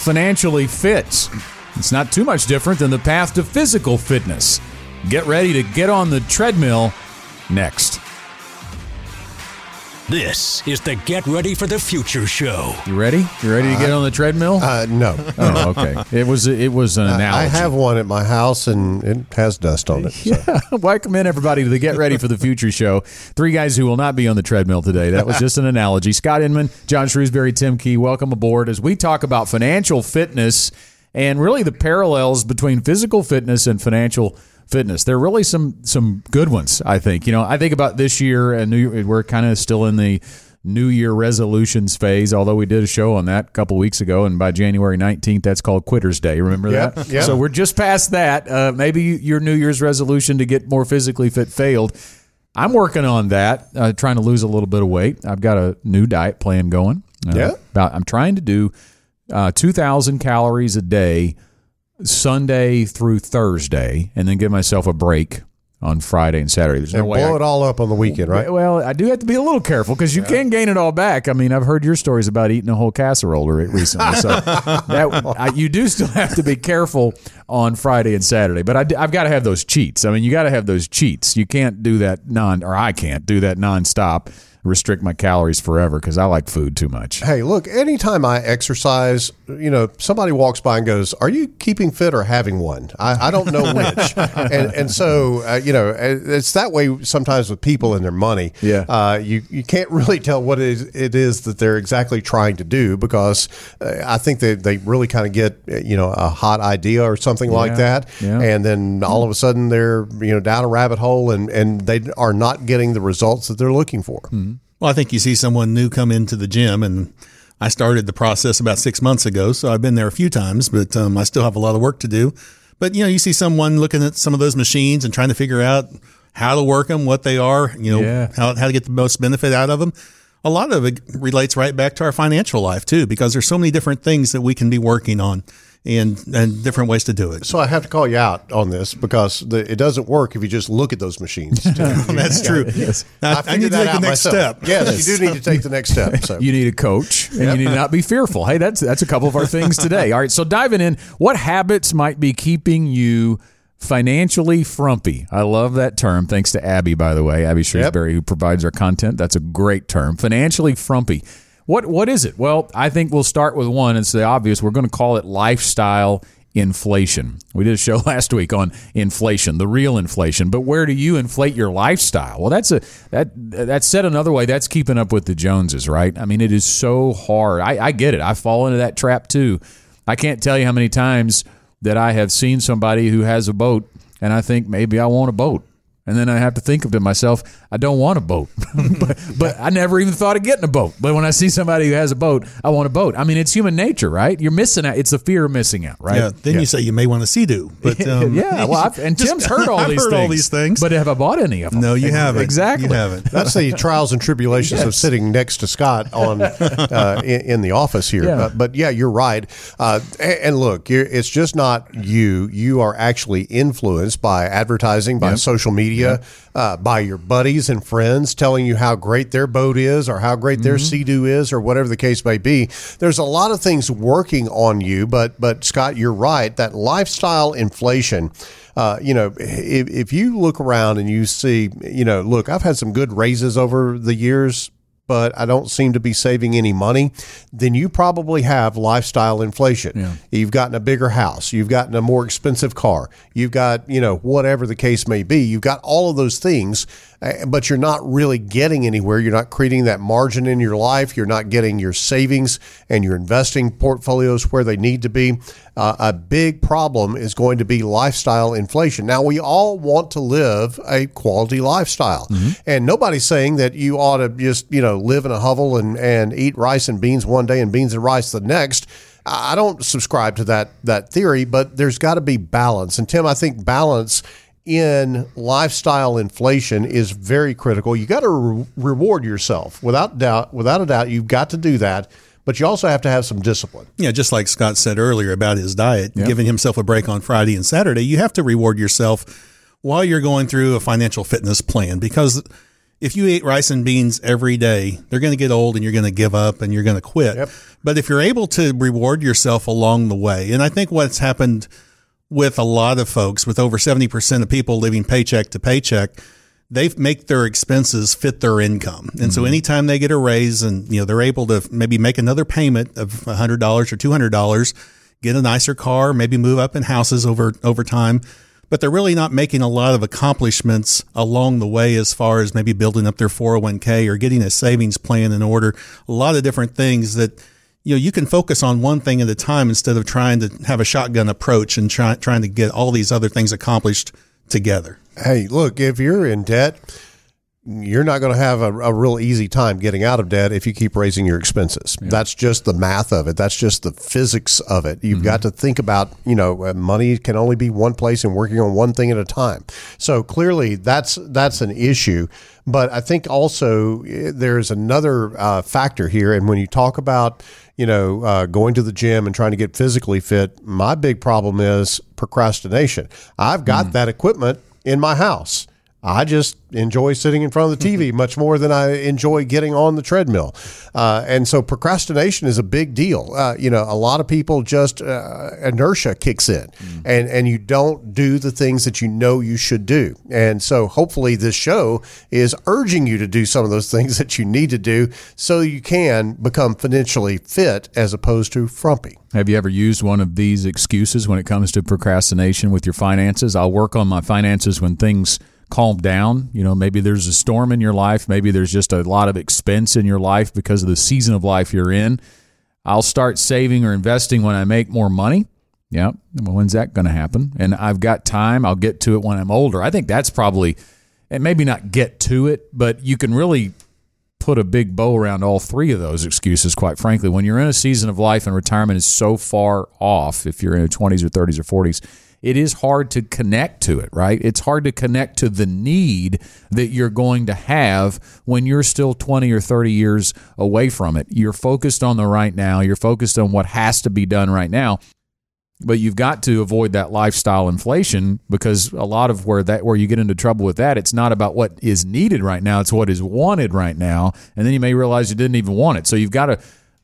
financially fit. It's not too much different than the path to physical fitness. Get ready to get on the treadmill next. This is the Get Ready for the Future show. You ready? You ready to get on the treadmill? Uh, no. oh, okay. It was it was an analogy. I have one at my house and it has dust on it. so. Yeah. Welcome in everybody to the Get Ready for the Future show. Three guys who will not be on the treadmill today. That was just an analogy. Scott Inman, John Shrewsbury, Tim Key, welcome aboard as we talk about financial fitness and really the parallels between physical fitness and financial fitness. There are really some some good ones, I think. You know, I think about this year and New, we're kind of still in the New Year resolutions phase, although we did a show on that a couple weeks ago, and by January 19th, that's called Quitter's Day. Remember that? yeah. So we're just past that. Uh, maybe your New Year's resolution to get more physically fit failed. I'm working on that, uh, trying to lose a little bit of weight. I've got a new diet plan going. Uh, Yeah? About, I'm trying to do uh, 2,000 calories a day, Sunday through Thursday, and then give myself a break on Friday and Saturday. There's no And way. blow I- it all up on the weekend, right? well, I do have to be a little careful because you can gain it all back. I mean, I've heard your stories about eating a whole casserole re- recently, so that I, you do still have to be careful on Friday and Saturday. But I, have got to have those cheats. I mean, you got to have those cheats. You can't do that non, or I can't do that nonstop. Restrict my calories forever because I like food too much. Hey, look, anytime I exercise, you know, somebody walks by and goes, Are you keeping fit or having one? I, I don't know which. and, and so, uh, you know, it's that way sometimes with people and their money. Yeah. Uh, you, you can't really tell what it is, it is that they're exactly trying to do because uh, I think they, they really kind of get, uh, you know, a hot idea or something like that. Yeah. And then all of a sudden they're, you know, down a rabbit hole and, and they are not getting the results that they're looking for. Well, I think you see someone new come into the gym, and I started the process about six months ago, so I've been there a few times, but um, I still have a lot of work to do. But you know, you see someone looking at some of those machines and trying to figure out how to work them, what they are, you know, Yeah. how how to get the most benefit out of them. A lot of it relates right back to our financial life too, because there's so many different things that we can be working on, and and different ways to do it. So I have to call you out on this because the, it doesn't work if you just look at those machines. That's true. Yes. Now, I, need to take the next myself. step. Yes, you do need to take the next step. So. You need a coach, and you need to not be fearful. Hey, that's that's a couple of our things today. All right, so diving in, what habits might be keeping you financially frumpy? I love that term. Thanks to Abby, by the way, Abby Shrewsbury, who provides our content. That's a great term. Financially frumpy. What what is it? Well, I think we'll start with one. It's the obvious. We're going to call it lifestyle inflation. We did a show last week on inflation, the real inflation. But where do you inflate your lifestyle? Well, that's a that that's said another way. That's keeping up with the Joneses, right? I mean, it is so hard. I, I get it. I fall into that trap too. I can't tell you how many times that I have seen somebody who has a boat, and I think maybe I want a boat. And then I have to think of to myself, I don't want a boat, but, but I never even thought of getting a boat. But when I see somebody who has a boat, I want a boat. I mean, it's human nature, right? You're missing out. It's the fear of missing out, right? Yeah. Then you say you may want a Sea-Doo, but um, yeah, well, I've, and just- Tim's heard all I've these heard things. all these things. But have I bought any of them? no, you haven't. Exactly. You haven't. That's the trials and tribulations of sitting next to Scott on uh, in, in the office here. Yeah. But, but yeah, you're right. Uh, and, and look, you're, it's just not you. You are actually influenced by advertising, by social media, uh, by your buddies and friends telling you how great their boat is or how great their Sea-Doo is or whatever the case may be. There's a lot of things working on you, but but Scott, you're right. That lifestyle inflation. Uh, you know, if, if you look around and you see, you know, look, I've had some good raises over the years, but I don't seem to be saving any money, then you probably have lifestyle inflation. You've gotten a bigger house, you've gotten a more expensive car, you've got, you know, whatever the case may be, you've got all of those things, uh, but you're not really getting anywhere. You're not creating that margin in your life. You're not getting your savings and your investing portfolios where they need to be. Uh, a big problem is going to be lifestyle inflation. Now, we all want to live a quality lifestyle, and nobody's saying that you ought to just, you know, live in a hovel and, and eat rice and beans one day and beans and rice the next. I don't subscribe to that that theory, but there's got to be balance. And Tim, I think balance in lifestyle inflation is very critical. You got to re- reward yourself without doubt. Without a doubt, you've got to do that. But you also have to have some discipline. Yeah, just like Scott said earlier about his diet, yep. giving himself a break on Friday and Saturday, you have to reward yourself while you're going through a financial fitness plan because if you eat rice and beans every day, they're going to get old and you're going to give up and you're going to quit. Yep. But if you're able to reward yourself along the way, and I think what's happened with a lot of folks, with over 70% of people living paycheck to paycheck, they make their expenses fit their income. And mm-hmm. so anytime they get a raise and, you know, they're able to maybe make another payment of $100 or $200, get a nicer car, maybe move up in houses over, over time but they're really not making a lot of accomplishments along the way as far as maybe building up their 401k or getting a savings plan in order. A lot of different things that you know you can focus on one thing at a time instead of trying to have a shotgun approach and try, trying to get all these other things accomplished together. Hey, look, if you're in debt, you're not going to have a, a, real easy time getting out of debt if you keep raising your expenses. Yeah. That's just the math of it. That's just the physics of it. You've mm-hmm. got to think about, you know, uh, money can only be one place and working on one thing at a time. So clearly that's that's an issue. But I think also eh, there's another uh, factor here. And when you talk about, you know, uh, going to the gym and trying to get physically fit, my big problem is procrastination. I've got mm. that equipment in my house. I just enjoy sitting in front of the TV mm-hmm. much more than I enjoy getting on the treadmill. Uh, and so procrastination is a big deal. Uh, you know, a lot of people just uh, inertia kicks in mm. and, and you don't do the things that you know you should do. And so hopefully this show is urging you to do some of those things that you need to do so you can become financially fit as opposed to frumpy. Have you ever used one of these excuses when it comes to procrastination with your finances? I'll work on my finances when things calm down. You know, maybe there's a storm in your life. Maybe there's just a lot of expense in your life because of the season of life you're in. I'll start saving or investing when I make more money. Yeah. Well, when's that going to happen? And I've got time. I'll get to it when I'm older. I think that's probably, and maybe not get to it, but you can really put a big bow around all three of those excuses, quite frankly. When you're in a season of life and retirement is so far off, if you're in your 20s or 30s or 40s, it is hard to connect to it, right? It's hard to connect to the need that you're going to have when you're still 20 or 30 years away from it. You're focused on the right now, you're focused on what has to be done right now. But you've got to avoid that lifestyle inflation because a lot of where that where you get into trouble with that, it's not about what is needed right now, it's what is wanted right now. And then you may realize you didn't even want it. So you've got to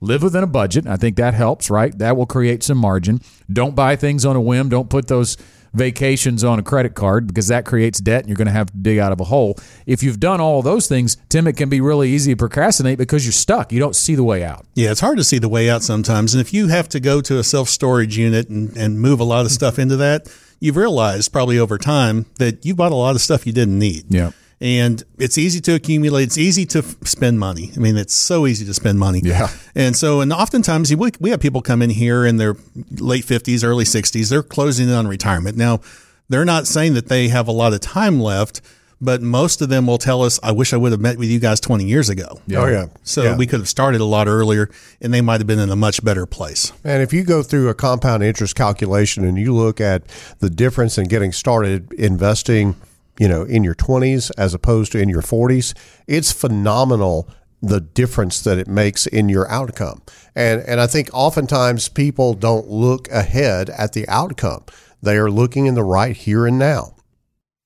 live within a budget. I think that helps, right? That will create some margin. Don't buy things on a whim. Don't put those vacations on a credit card because that creates debt and you're going to have to dig out of a hole. If you've done all those things, Tim, it can be really easy to procrastinate because you're stuck. You don't see the way out. Yeah, it's hard to see the way out sometimes. And if you have to go to a self storage unit and, and move a lot of stuff into that, you've realized probably over time that you bought a lot of stuff you didn't need. Yeah and it's easy to accumulate. It's easy to f- spend money. I mean, it's so easy to spend money. Yeah. And so, and oftentimes we, we have people come in here in their late fifties, early sixties. They're closing in on retirement. Now, they're not saying that they have a lot of time left, but most of them will tell us, I wish I would have met with you guys 20 years ago. Yeah. Oh, yeah. So yeah. we could have started a lot earlier and they might have been in a much better place. And if you go through a compound interest calculation and you look at the difference in getting started investing you know, in your 20s as opposed to in your 40s, it's phenomenal the difference that it makes in your outcome. And and I think oftentimes people don't look ahead at the outcome. They are looking in the right here and now.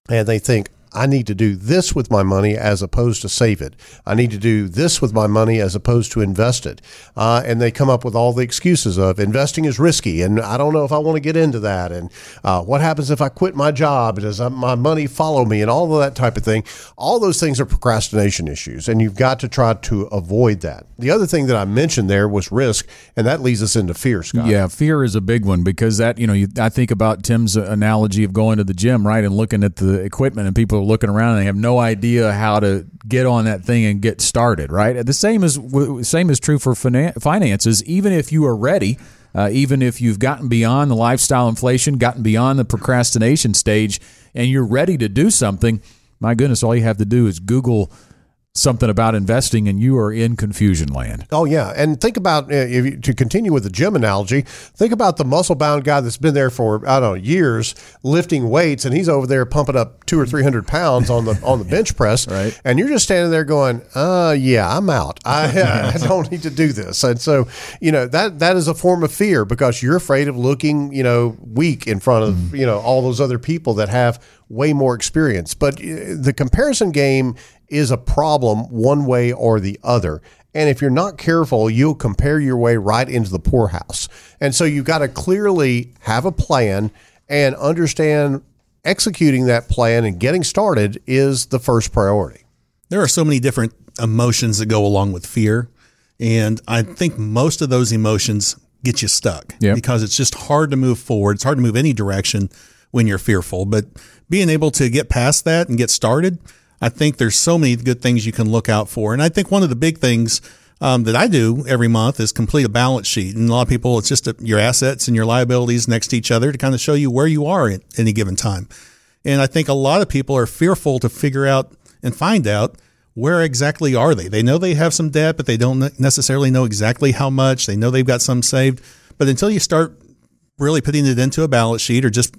And they think, I need to do this with my money as opposed to save it. I need to do this with my money as opposed to invest it. Uh, and they come up with all the excuses of investing is risky and I don't know if I want to get into that. And uh, what happens if I quit my job? Does my money follow me? And all of that type of thing. All those things are procrastination issues, and you've got to try to avoid that. The other thing that I mentioned there was risk, and that leads us into fear, Scott. Yeah, fear is a big one because that, you know, you, I think about Tim's analogy of going to the gym, right, and looking at the equipment, and people are looking around and they have no idea how to get on that thing and get started. Right. The same is same is true for finances. Even if you are ready, uh, even if you've gotten beyond the lifestyle inflation, gotten beyond the procrastination stage, and you're ready to do something, my goodness, all you have to do is Google something about investing and you are in confusion land. Oh yeah, and think about uh, if you, to continue with the gym analogy. Think about the muscle bound guy that's been there for I don't know years lifting weights, and he's over there pumping up two or three hundred pounds on the on the bench press, Right. And you're just standing there going, "Uh, yeah, I'm out. I I don't need to do this." And so you know that that is a form of fear because you're afraid of looking you know weak in front of you know all those other people that have way more experience. But uh, the comparison game is a problem one way or the other. And if you're not careful, you'll compare your way right into the poorhouse. And so you've got to clearly have a plan and understand executing that plan and getting started is the first priority. There are so many different emotions that go along with fear. And I think most of those emotions get you stuck Yep. because it's just hard to move forward. It's hard to move any direction when you're fearful. But being able to get past that and get started, I think there's so many good things you can look out for. And I think one of the big things um, that I do every month is complete a balance sheet. And a lot of people, it's just a, your assets and your liabilities next to each other to kind of show you where you are at any given time. And I think a lot of people are fearful to figure out and find out where exactly are they. They know they have some debt, but they don't necessarily know exactly how much. They know they've got some saved, but until you start really putting it into a balance sheet or just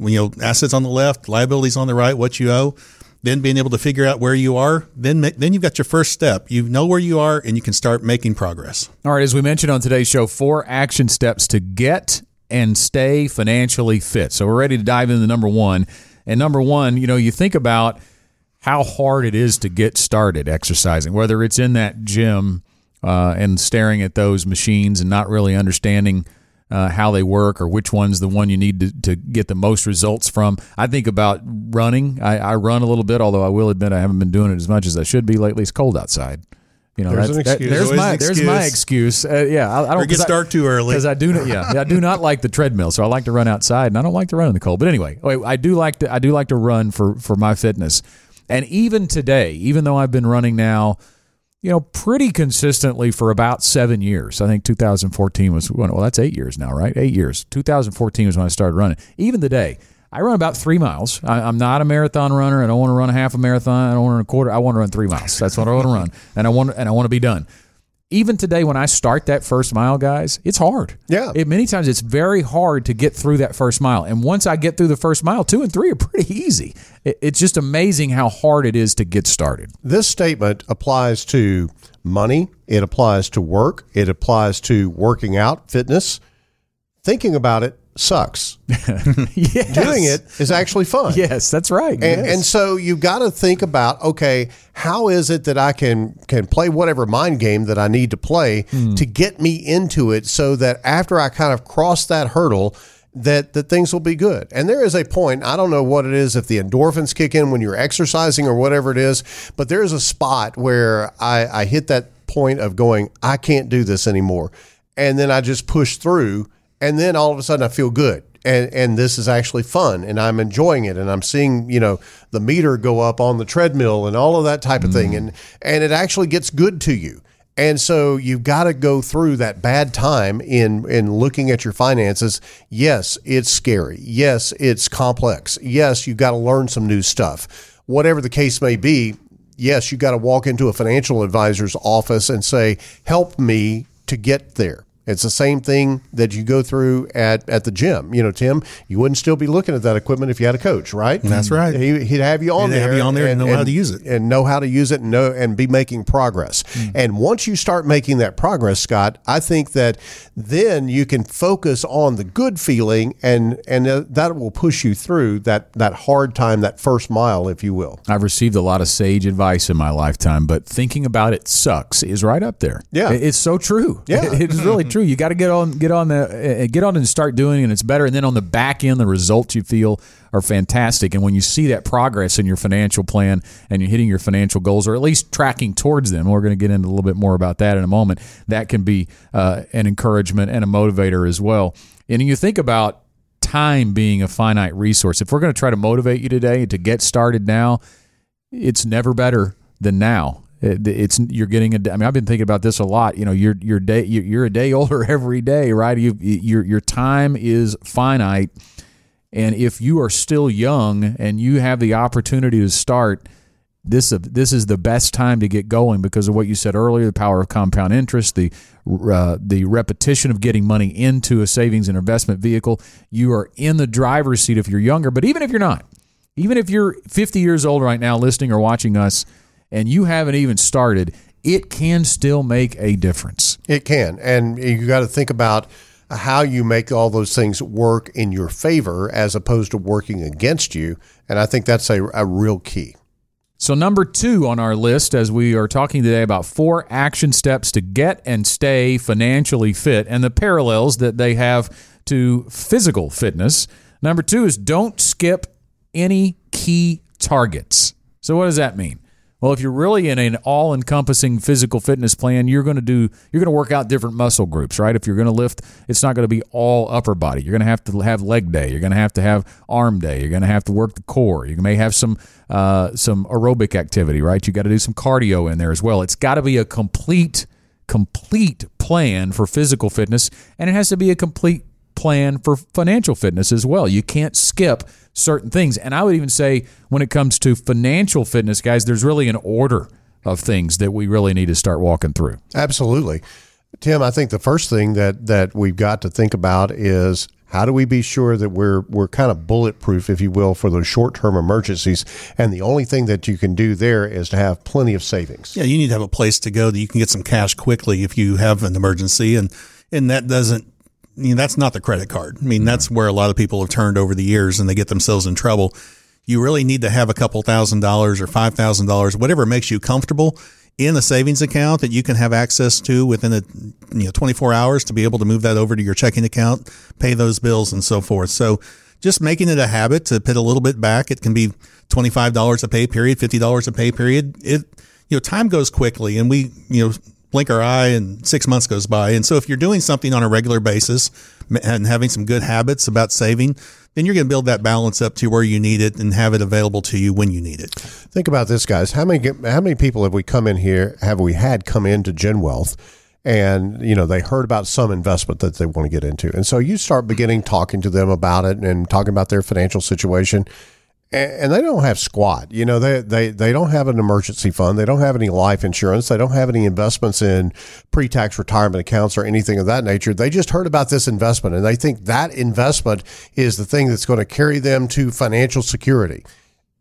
you know assets on the left, liabilities on the right, what you owe, then being able to figure out where you are, then then you've got your first step. You know where you are, and you can start making progress. All right, as we mentioned on today's show, four action steps to get and stay financially fit. So we're ready to dive into number one. And number one, you know, you think about how hard it is to get started exercising, whether it's in that gym uh, and staring at those machines and not really understanding uh, how they work or which one's the one you need to, to get the most results from. I think about running. I, I run a little bit, although I will admit I haven't been doing it as much as I should be lately. It's cold outside. You know, There's that- excuse. there's my there's my excuse. Uh, yeah, I, I don't Or it gets dark too early. because I do not. Yeah, I do not like the treadmill, so I like to run outside, and I don't like to run in the cold. But anyway, wait, I do like to I do like to run for for my fitness, and even today, even though I've been running now, you know, pretty consistently for about seven years. I think 2014 was when. Well, that's eight years now, right? Eight years. 2014 was when I started running. Even today. I run about three miles. I, I'm not a marathon runner. I don't want to run a half a marathon. I don't want to run a quarter. I want to run three miles. That's what I want to run, and I want and I want to be done even today when I start that first mile, guys, it's hard. Yeah. It, many times it's very hard to get through that first mile. And once I get through the first mile, two and three are pretty easy. It, it's just amazing how hard it is to get started. This statement applies to money, it applies to work, it applies to working out, fitness. Thinking about it sucks. yes. Doing it is actually fun. Yes, that's right. And, Yes. and so you've got to think about okay, how is it that I can can play whatever mind game that I need to play Hmm. to get me into it, so that after I kind of cross that hurdle, that that things will be good. And there is a point. I don't know what it is if the endorphins kick in when you're exercising or whatever it is, but there is a spot where I, I hit that point of going, I can't do this anymore, and then I just push through, and then all of a sudden I feel good. And and this is actually fun and I'm enjoying it and I'm seeing you know the meter go up on the treadmill and all of that type of thing mm. and and it actually gets good to you. And so you've got to go through that bad time in in looking at your finances. Yes it's scary. Yes it's complex. Yes you've got to learn some new stuff. Whatever the case may be yes you've got to walk into a financial advisor's office and say help me to get there it's the same thing that you go through at, at the gym. You know, Tim, you wouldn't still be looking at that equipment if you had a coach, right? That's right. He, he'd have you on He'd there, have you on there and know how to use it. and know how to use it, and know and be making progress. Mm. And once you start making that progress, Scott, I think that then you can focus on the good feeling, and and uh, that will push you through that that hard time, that first mile, if you will. I've received a lot of sage advice in my lifetime, but thinking about it sucks is right up there. Yeah. It's so true. Yeah. It's really true. You got to get on, get on the, uh, get on and start doing, and it's better. And then on the back end, the results you feel are fantastic. And when you see that progress in your financial plan and you're hitting your financial goals, or at least tracking towards them, we're going to get into a little bit more about that in a moment. That can be uh, an encouragement and a motivator as well. And you think about time being a finite resource. If we're going to try to motivate you today to get started now, it's never better than now. It- It's you're getting a. I mean, I've been thinking about this a lot. You know, you're day you're you're a day older every day, right? You your your time is finite, and if you are still young and you have the opportunity to start, this this is the best time to get going because of what you said earlier the power of compound interest the uh, the repetition of getting money into a savings and investment vehicle you are in the driver's seat if you're younger but even if you're not even if you're 50 years old right now listening or watching us and you haven't even started it can still make a difference it can and you got to think about how you make all those things work in your favor as opposed to working against you and i think that's a, a real key so, number two on our list, as we are talking today about four action steps to get and stay financially fit and the parallels that they have to physical fitness. Number two is don't skip any key targets. So, what does that mean? Well, if you're really in an all-encompassing physical fitness plan, you're going to do you're going to work out different muscle groups, right? If you're going to lift, it's not going to be all upper body. You're going to have to have leg day. You're going to have to have arm day. You're going to have to work the core. You may have some uh, some aerobic activity, right? You got to do some cardio in there as well. It's got to be a complete complete plan for physical fitness, and it has to be a complete plan for financial fitness as well. You can't skip certain things. And I would even say when it comes to financial fitness, guys, there's really an order of things that we really need to start walking through. Absolutely. Tim, I think the first thing that that we've got to think about is how do we be sure that we're we're kind of bulletproof, if you will, for those short term emergencies? And the only thing that you can do there is to have plenty of savings. Yeah, you need to have a place to go that you can get some cash quickly if you have an emergency, and and that doesn't you know, that's not the credit card. I mean, that's where a lot of people have turned over the years and they get themselves in trouble. You really need to have a couple thousand dollars or five thousand dollars, whatever makes you comfortable in a savings account that you can have access to within a you know 24 hours to be able to move that over to your checking account, pay those bills and so forth. So just making it a habit to put a little bit back. It can be $25 a pay period, $50 a pay period. It, you know, time goes quickly and we, you know, blink our eye and six months goes by. And so if you're doing something on a regular basis and having some good habits about saving, then you're going to build that balance up to where you need it and have it available to you when you need it. Think about this, guys. How many how many people have we come in here? Have we had come into Gen Wealth? and you know they heard about some investment that they want to get into and so you start beginning talking to them about it and talking about their financial situation and they don't have squat. You know, they, they, they don't have an emergency fund. They don't have any life insurance. They don't have any investments in pre tax retirement accounts or anything of that nature. They just heard about this investment and they think that investment is the thing that's going to carry them to financial security.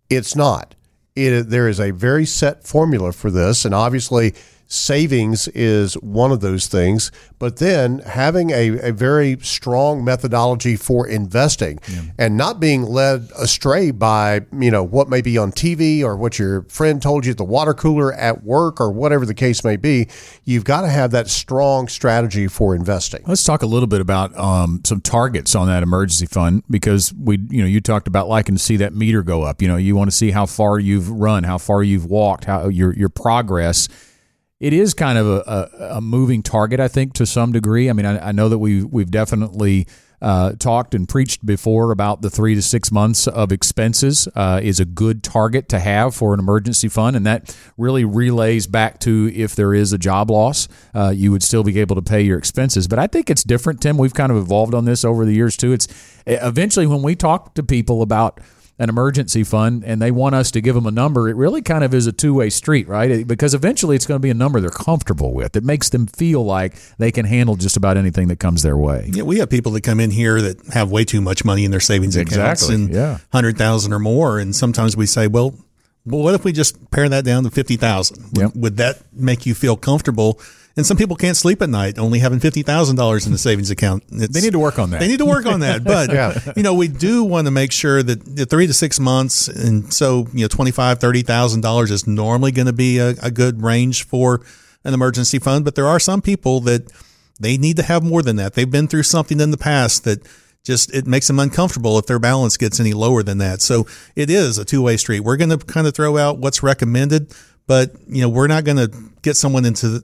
It's not. It, there is a very set formula for this. And obviously, savings is one of those things, but then having a, a very strong methodology for investing yeah. and not being led astray by, you know, what may be on TV or what your friend told you at the water cooler at work or whatever the case may be. You've got to have that strong strategy for investing. Let's talk a little bit about um, some targets on that emergency fund because we, you know, you talked about liking to see that meter go up. You know, you want to see how far you've run, how far you've walked, how your your progress it is kind of a, a, a, moving target, I think, to some degree. I mean, I, I know that we we've definitely uh, talked and preached before about the three to six months of expenses uh, is a good target to have for an emergency fund, and that really relays back to if there is a job loss, uh, you would still be able to pay your expenses. But I think it's different, Tim. We've kind of evolved on this over the years too. It's eventually when we talk to people about an emergency fund and they want us to give them a number, it really kind of is a two way street, right? Because eventually it's going to be a number they're comfortable with. It makes them feel like they can handle just about anything that comes their way. Yeah, we have people that come in here that have way too much money in their savings accounts exactly. and yeah. hundred thousand or more, and sometimes we say, well. Well, what if we just pare that down to fifty thousand? Yep. Would that make you feel comfortable and some people can't sleep at night only having $50,000 in the savings account. It's, they need to work on that. They need to work on that. But, yeah. you know, we do want to make sure that the three to six months, and so, you know, $25,000, $30,000 is normally going to be a, a good range for an emergency fund. But there are some people that they need to have more than that. They've been through something in the past that just it makes them uncomfortable if their balance gets any lower than that. So it is a two way street. We're going to kind of throw out what's recommended, but you know we're not going to get someone into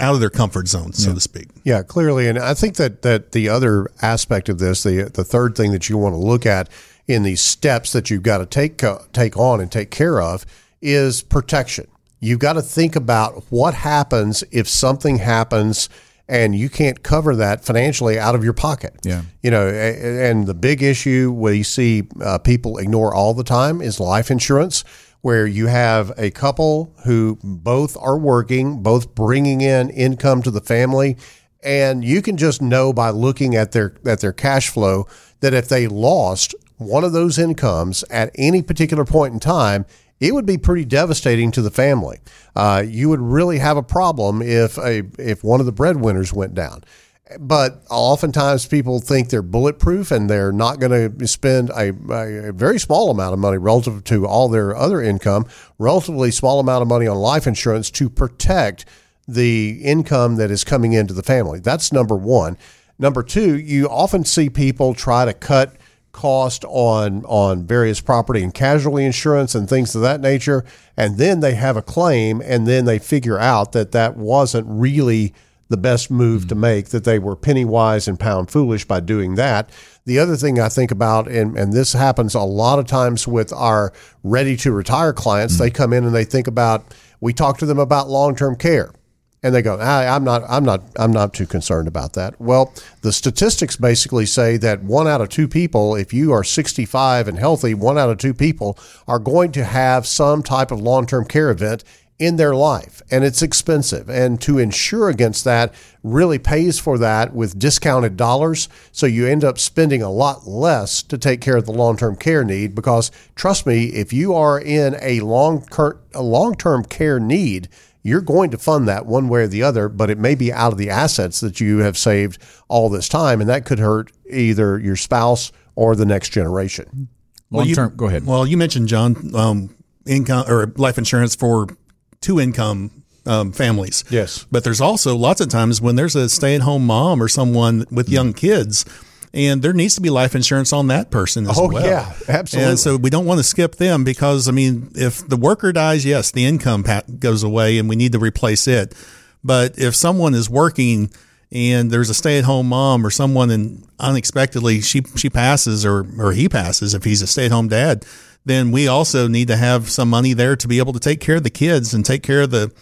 out of their comfort zone, so yeah. to speak. Yeah, clearly, and I think that that the other aspect of this, the the third thing that you want to look at in these steps that you've got to take uh, take on and take care of is protection. You've got to think about what happens if something happens and you can't cover that financially out of your pocket. Yeah. You know, and the big issue we see uh, people ignore all the time is life insurance where you have a couple who both are working, both bringing in income to the family, and you can just know by looking at their at their cash flow that if they lost one of those incomes at any particular point in time, it would be pretty devastating to the family. Uh, you would really have a problem if a if one of the breadwinners went down. But oftentimes people think they're bulletproof and they're not going to spend a, a, very small amount of money relative to all their other income, relatively small amount of money on life insurance to protect the income that is coming into the family. That's number one. Number two, you often see people try to cut cost on on various property and casualty insurance and things of that nature and then they have a claim and then they figure out that that wasn't really the best move mm-hmm. to make that they were penny wise and pound foolish by doing that the other thing i think about and, and this happens a lot of times with our ready to retire clients mm-hmm. they come in and they think about we talk to them about long-term care and they go, I'm not, I'm not, I'm not too concerned about that. Well, the statistics basically say that one out of two people, if you are 65 and healthy, one out of two people are going to have some type of long-term care event in their life, and it's expensive. And to insure against that really pays for that with discounted dollars. So you end up spending a lot less to take care of the long-term care need. Because trust me, if you are in a long a long-term care need you're going to fund that one way or the other, but it may be out of the assets that you have saved all this time, and that could hurt either your spouse or the next generation. Long well, term, go ahead. Well, you mentioned John um, income or life insurance for two income um, families. Yes, but there's also lots of times when there's a stay at home mom or someone with young kids and there needs to be life insurance on that person as oh, well. yeah, absolutely. And so we don't want to skip them because I mean, if the worker dies, yes, the income goes away, and we need to replace it. But if someone is working and there's a stay-at-home mom or someone and unexpectedly she she passes or or he passes if he's a stay-at-home dad, then we also need to have some money there to be able to take care of the kids and take care of the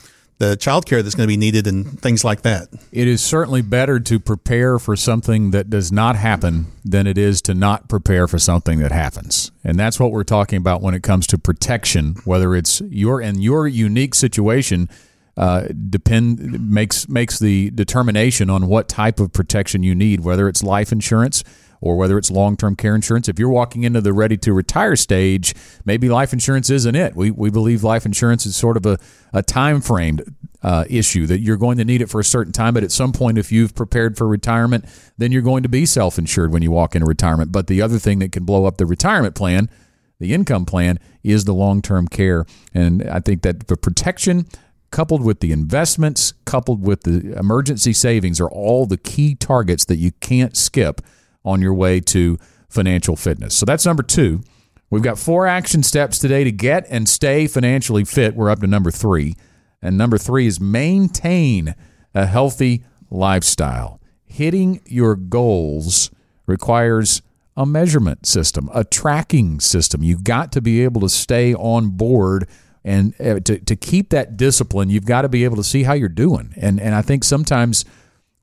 the child care that's going to be needed and things like that. It is certainly better to prepare for something that does not happen than it is to not prepare for something that happens. And that's what we're talking about when it comes to protection, whether it's your and your unique situation uh, depend makes makes the determination on what type of protection you need, whether it's life insurance or whether it's long term care insurance. If you're walking into the ready to retire stage, maybe life insurance isn't it. We, we believe life insurance is sort of a, a time framed uh, issue that you're going to need it for a certain time. But at some point, if you've prepared for retirement, then you're going to be self insured when you walk into retirement. But the other thing that can blow up the retirement plan, the income plan, is the long term care. And I think that the protection coupled with the investments, coupled with the emergency savings, are all the key targets that you can't skip on your way to financial fitness. So that's number two. We've got four action steps today to get and stay financially fit. We're up to number three. And number three is maintain a healthy lifestyle. Hitting your goals requires a measurement system, a tracking system. You've got to be able to stay on board and uh, to, to keep that discipline, you've got to be able to see how you're doing. And and I think sometimes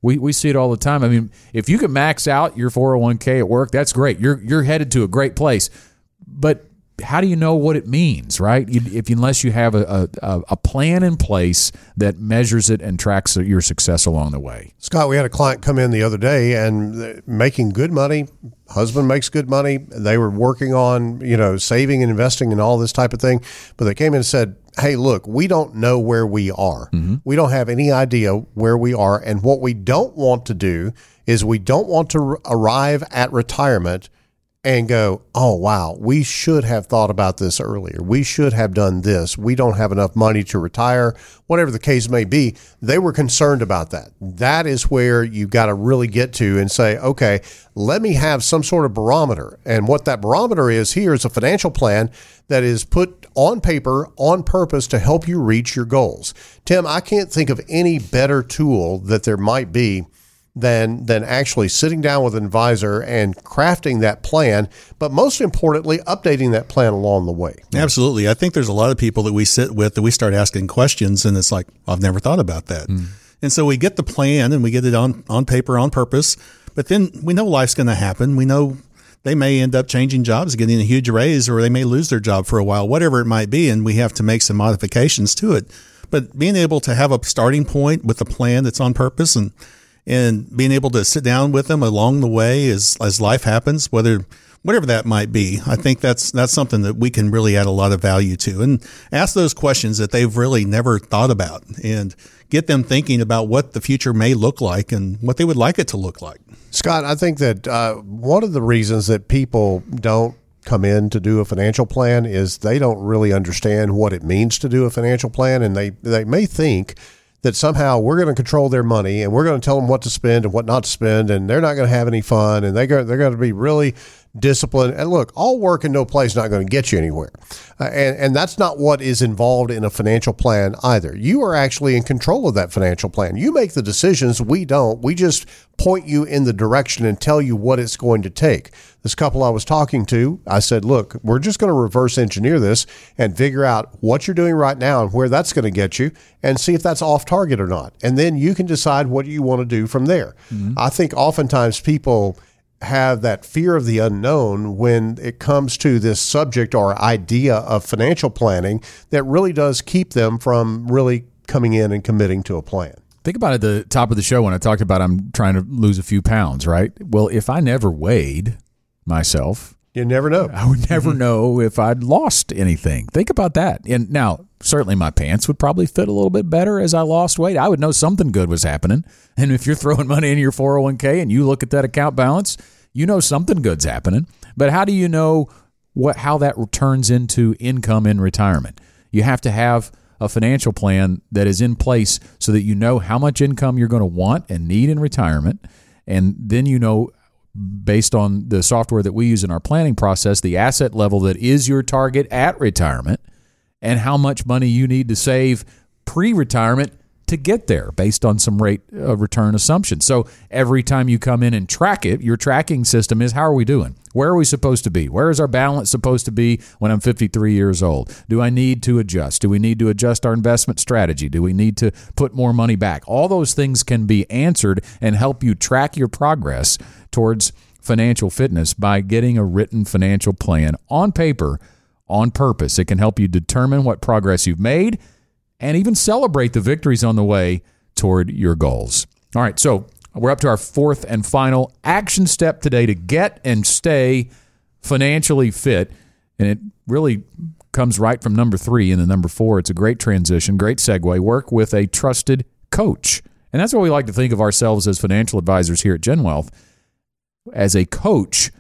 we, we see it all the time. I mean, if you can max out your 401k at work, that's great. You're you're headed to a great place. But how do you know what it means, right? If unless you have a, a, a, plan in place that measures it and tracks your success along the way. Scott, we had a client come in the other day and making good money. Husband makes good money. They were working on you know saving and investing and all this type of thing, but they came in and said, hey, look, we don't know where we are. Mm-hmm. We don't have any idea where we are. And what we don't want to do is we don't want to arrive at retirement and go, oh, wow, we should have thought about this earlier. We should have done this. We don't have enough money to retire, whatever the case may be. They were concerned about that. That is where you got to really get to and say, okay, let me have some sort of barometer. And what that barometer is here is a financial plan that is put on paper on purpose to help you reach your goals. Tim, I can't think of any better tool that there might be than than actually sitting down with an advisor and crafting that plan, but most importantly, updating that plan along the way. Absolutely. I think there's a lot of people that we sit with that we start asking questions and it's like, I've never thought about that. Mm. And so we get the plan and we get it on on paper on purpose, but then we know life's going to happen. We know they may end up changing jobs, getting a huge raise, or they may lose their job for a while, whatever it might be. And we have to make some modifications to it. But being able to have a starting point with a plan that's on purpose and and being able to sit down with them along the way as as life happens, whether whatever that might be. I think that's that's something that we can really add a lot of value to and ask those questions that they've really never thought about and get them thinking about what the future may look like and what they would like it to look like. Scott, I think that uh, one of the reasons that people don't come in to do a financial plan is they don't really understand what it means to do a financial plan and they they may think that somehow we're going to control their money and we're going to tell them what to spend and what not to spend and they're not going to have any fun and they go, they're going to be really disciplined. And look, all work and no play is not going to get you anywhere. Uh, and, and that's not what is involved in a financial plan either. You are actually in control of that financial plan. You make the decisions. We don't. We just point you in the direction and tell you what it's going to take. This couple I was talking to, I said, look, we're just going to reverse engineer this and figure out what you're doing right now and where that's going to get you and see if that's off target or not. And then you can decide what you want to do from there. Mm-hmm. I think oftentimes people have that fear of the unknown when it comes to this subject or idea of financial planning that really does keep them from really coming in and committing to a plan. Think about at the top of the show when I talked about I'm trying to lose a few pounds, right? Well, if I never weighed myself, you never know. I would never mm-hmm. know if I'd lost anything. Think about that. And now, certainly my pants would probably fit a little bit better as I lost weight. I would know something good was happening. And if you're throwing money in your 401k and you look at that account balance, you know something good's happening. But how do you know what how that turns into income in retirement? You have to have a financial plan that is in place so that you know how much income you're going to want and need in retirement. And then you know, based on the software that we use in our planning process, the asset level that is your target at retirement and how much money you need to save pre retirement to get there based on some rate of uh, return assumptions. So every time you come in and track it, your tracking system is how are we doing? Where are we supposed to be? Where is our balance supposed to be when I'm 53 years old? Do I need to adjust? Do we need to adjust our investment strategy? Do we need to put more money back? All those things can be answered and help you track your progress towards financial fitness by getting a written financial plan on paper on purpose. It can help you determine what progress you've made and even celebrate the victories on the way toward your goals. All right, so we're up to our fourth and final action step today to get and stay financially fit. And it really comes right from number three and the number four. It's a great transition, great segue. Work with a trusted coach. And that's what we like to think of ourselves as financial advisors here at Gen Wealth as a coach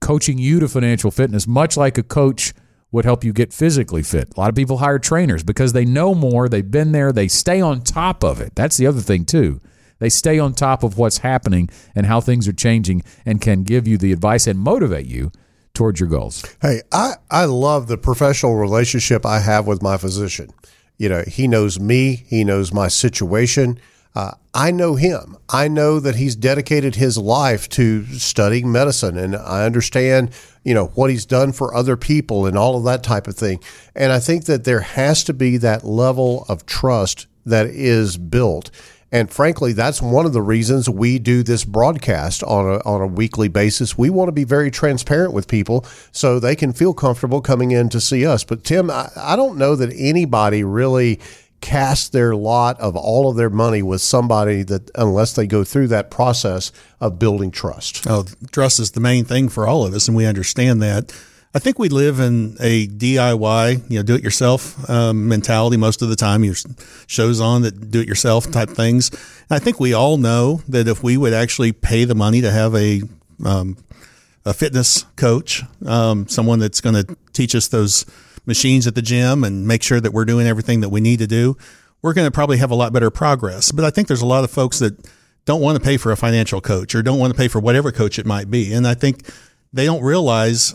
coaching you to financial fitness, much like a coach would help you get physically fit. A lot of people hire trainers because they know more, they've been there, they stay on top of it. That's the other thing, too. They stay on top of what's happening and how things are changing and can give you the advice and motivate you towards your goals. Hey, I, I love the professional relationship I have with my physician. You know, he knows me, he knows my situation. Uh, I know him. I know that he's dedicated his life to studying medicine, and I understand, you know, what he's done for other people and all of that type of thing. And I think that there has to be that level of trust that is built. And frankly, that's one of the reasons we do this broadcast on a, on a weekly basis. We want to be very transparent with people so they can feel comfortable coming in to see us. But Tim, I, I don't know that anybody really cast their lot of all of their money with somebody that unless they go through that process of building trust. Oh, trust is the main thing for all of us, and we understand that. I think we live in a DIY, you know, do it yourself um, mentality most of the time. Your shows on that do it yourself type things. And I think we all know that if we would actually pay the money to have a um, a fitness coach, um, someone that's going to teach us those machines at the gym and make sure that we're doing everything that we need to do, we're going to probably have a lot better progress. But I think there's a lot of folks that don't want to pay for a financial coach or don't want to pay for whatever coach it might be. And I think they don't realize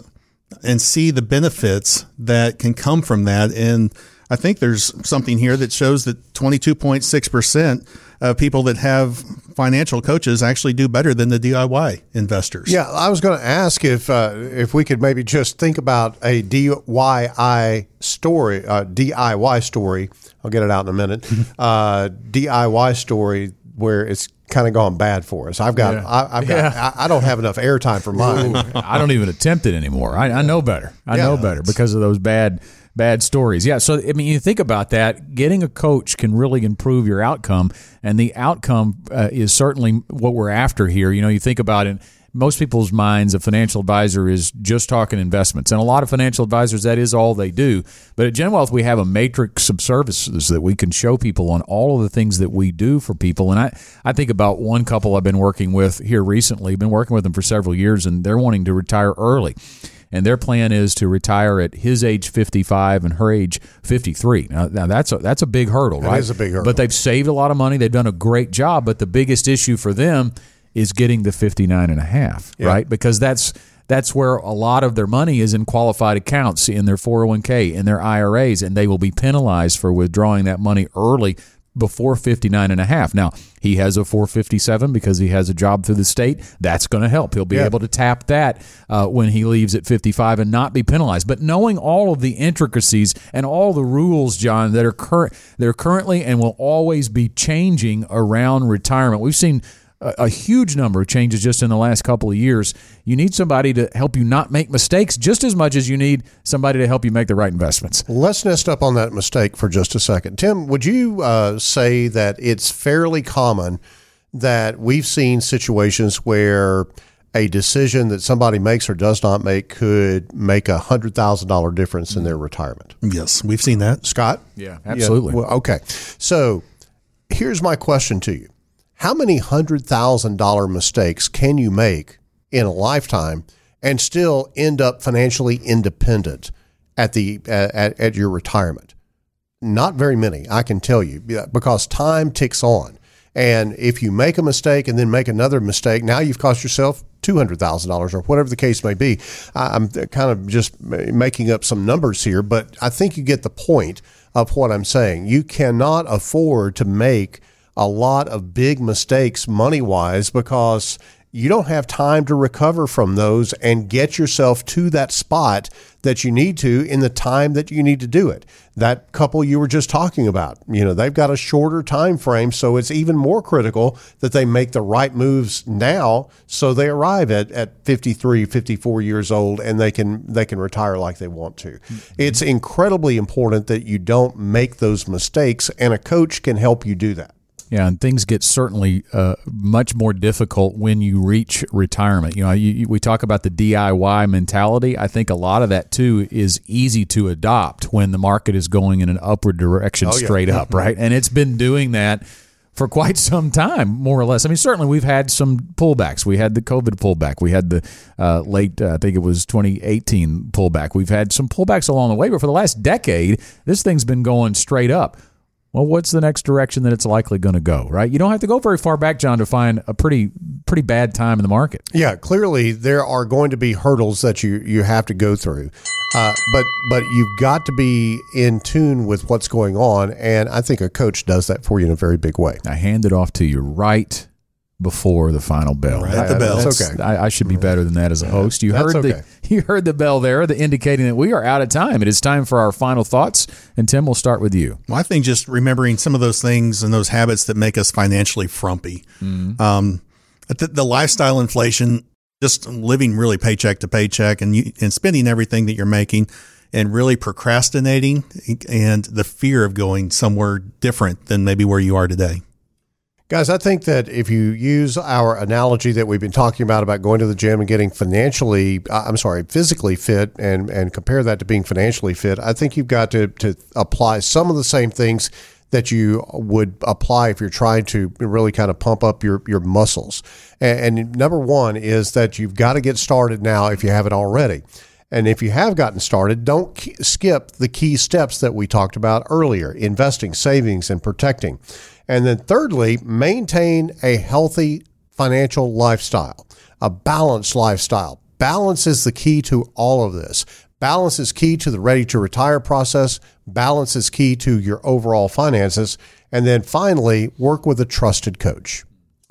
and see the benefits that can come from that. And I think there's something here that shows that 22.6% of people that have financial coaches actually do better than the DIY investors. Yeah, I was going to ask if uh, if we could maybe just think about a DIY story, uh, DIY story. I'll get it out in a minute. uh, DIY story where it's kind of gone bad for us. I've got, Yeah. I, I've got, Yeah. I, I don't have enough airtime for mine. I don't even attempt it anymore. I, I know better. I Yeah. know better because of those bad bad stories. Yeah. So I mean, you think about that. Getting a coach can really improve your outcome, and the outcome uh, is certainly what we're after here. You know, you think about it. Most people's minds, a financial advisor is just talking investments, and a lot of financial advisors that is all they do. But at Gen Wealth, we have a matrix of services that we can show people on all of the things that we do for people. And I, I think about one couple I've been working with here recently. Been working with them for several years, and they're wanting to retire early and their plan is to retire at his age 55 and her age 53. Now, now that's a, that's a big hurdle, right? is a big hurdle. But they've saved a lot of money. They've done a great job. But the biggest issue for them is getting the 59 and a half, right? Because that's that's where a lot of their money is in qualified accounts in their 401k in their IRAs and they will be penalized for withdrawing that money early before 59 and a half. Now, he has a 457 because he has a job through the state. That's going to help. He'll be Yeah. able to tap that uh, when he leaves at 55 and not be penalized. But knowing all of the intricacies and all the rules, John, that are current, they're currently and will always be changing around retirement. We've seen a, a huge number of changes just in the last couple of years. You need somebody to help you not make mistakes just as much as you need somebody to help you make the right investments. Let's nest up on that mistake for just a second. Tim, would you uh, say that it's fairly common that we've seen situations where a decision that somebody makes or does not make could make a hundred thousand dollar difference in their retirement? Yes, we've seen that. Scott? Yeah, absolutely. well, okay. So here's my question to you. How many hundred thousand dollar mistakes can you make in a lifetime and still end up financially independent at the at, at your retirement? Not very many, I can tell you, because time ticks on. And if you make a mistake and then make another mistake, now you've cost yourself two hundred thousand dollars or whatever the case may be. I'm kind of just making up some numbers here, but I think you get the point of what I'm saying. You cannot afford to make a lot of big mistakes money wise because you don't have time to recover from those and get yourself to that spot that you need to in the time that you need to do it. That couple you were just talking about, you know, they've got a shorter time frame, so it's even more critical that they make the right moves now so they arrive at, at 53, 54 years old and they can they can retire like they want to. Mm-hmm. It's incredibly important that you don't make those mistakes and a coach can help you do that. Yeah, and things get certainly uh, much more difficult when you reach retirement. You know, you, you- we talk about the DIY mentality. I think a lot of that too is easy to adopt when the market is going in an upward direction, Oh, yeah. straight up, right? And it's been doing that for quite some time, more or less. I mean, certainly we've had some pullbacks. We had the COVID pullback. We had the uh, late, uh, I think it was 2018 pullback. We've had some pullbacks along the way, but for the last decade, this thing's been going straight up. Well, what's the next direction that it's likely going to go? Right? You don't have to go very far back, John, to find a pretty pretty bad time in the market. Yeah, clearly there are going to be hurdles that you you have to go through, uh, but but you've got to be in tune with what's going on, and I think a coach does that for you in a very big way. I hand it off to you right before the final bell. Right at the bell. That's okay. I, I should be better than that as a host. You That's heard okay. the you heard the bell there, the indicating that we are out of time. It is time for our final thoughts, and Tim, we'll start with you. Well, I think just remembering some of those things and those habits that make us financially frumpy. Um, the, the lifestyle inflation, just living really paycheck to paycheck and you, and spending everything that you're making and really procrastinating and the fear of going somewhere different than maybe where you are today. Guys, I think that if you use our analogy that we've been talking about about going to the gym and getting financially, uh, I'm sorry, physically fit and, and compare that to being financially fit, I think you've got to, to apply some of the same things that you would apply if you're trying to really kind of pump up your, your muscles. And, and number one is that you've got to get started now if you haven't already. And if you have gotten started, don't skip the key steps that we talked about earlier investing, savings, and protecting. And then, thirdly, maintain a healthy financial lifestyle, a balanced lifestyle. Balance is the key to all of this. Balance is key to the ready to retire process. Balance is key to your overall finances. And then finally, work with a trusted coach.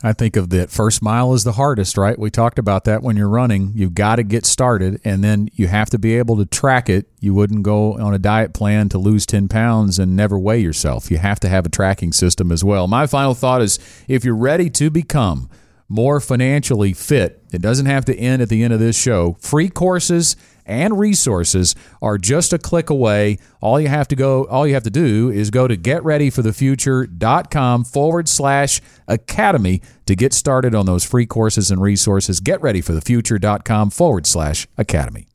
I think of that first mile is the hardest, right? We talked about that when you're running. You've got to get started, and then you have to be able to track it. You wouldn't go on a diet plan to lose 10 pounds and never weigh yourself. You have to have a tracking system as well. My final thought is if you're ready to become more financially fit, it doesn't have to end at the end of this show. Free courses and resources are just a click away. All you have to go, all you have to do is go to getreadyforthefuture.com forward slash academy to get started on those free courses and resources. Getreadyforthefuture.com forward slash academy.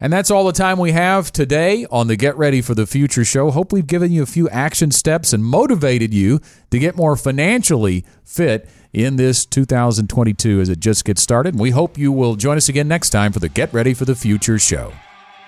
And that's all the time we have today on the Get Ready for the Future show. Hope we've given you a few action steps and motivated you to get more financially fit in this 2022 as it just gets started. And we hope you will join us again next time for the Get Ready for the Future show.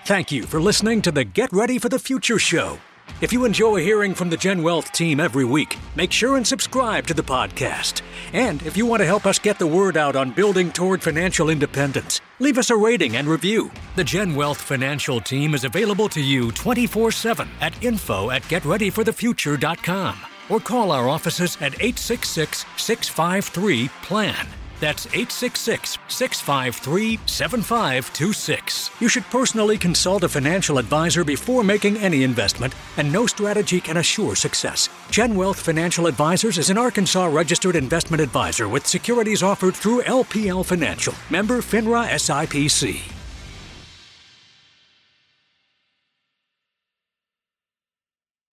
Thank you for listening to the Get Ready for the Future show. If you enjoy hearing from the Gen Wealth team every week, make sure and subscribe to the podcast. And if you want to help us get the word out on building toward financial independence, leave us a rating and review. The Gen Wealth financial team is available to you 24 7 at info at getreadyforthefuture.com or call our offices at 866 653 PLAN. That's 866 653 7526. You should personally consult a financial advisor before making any investment, and no strategy can assure success. Gen Wealth Financial Advisors is an Arkansas registered investment advisor with securities offered through LPL Financial, member FINRA SIPC.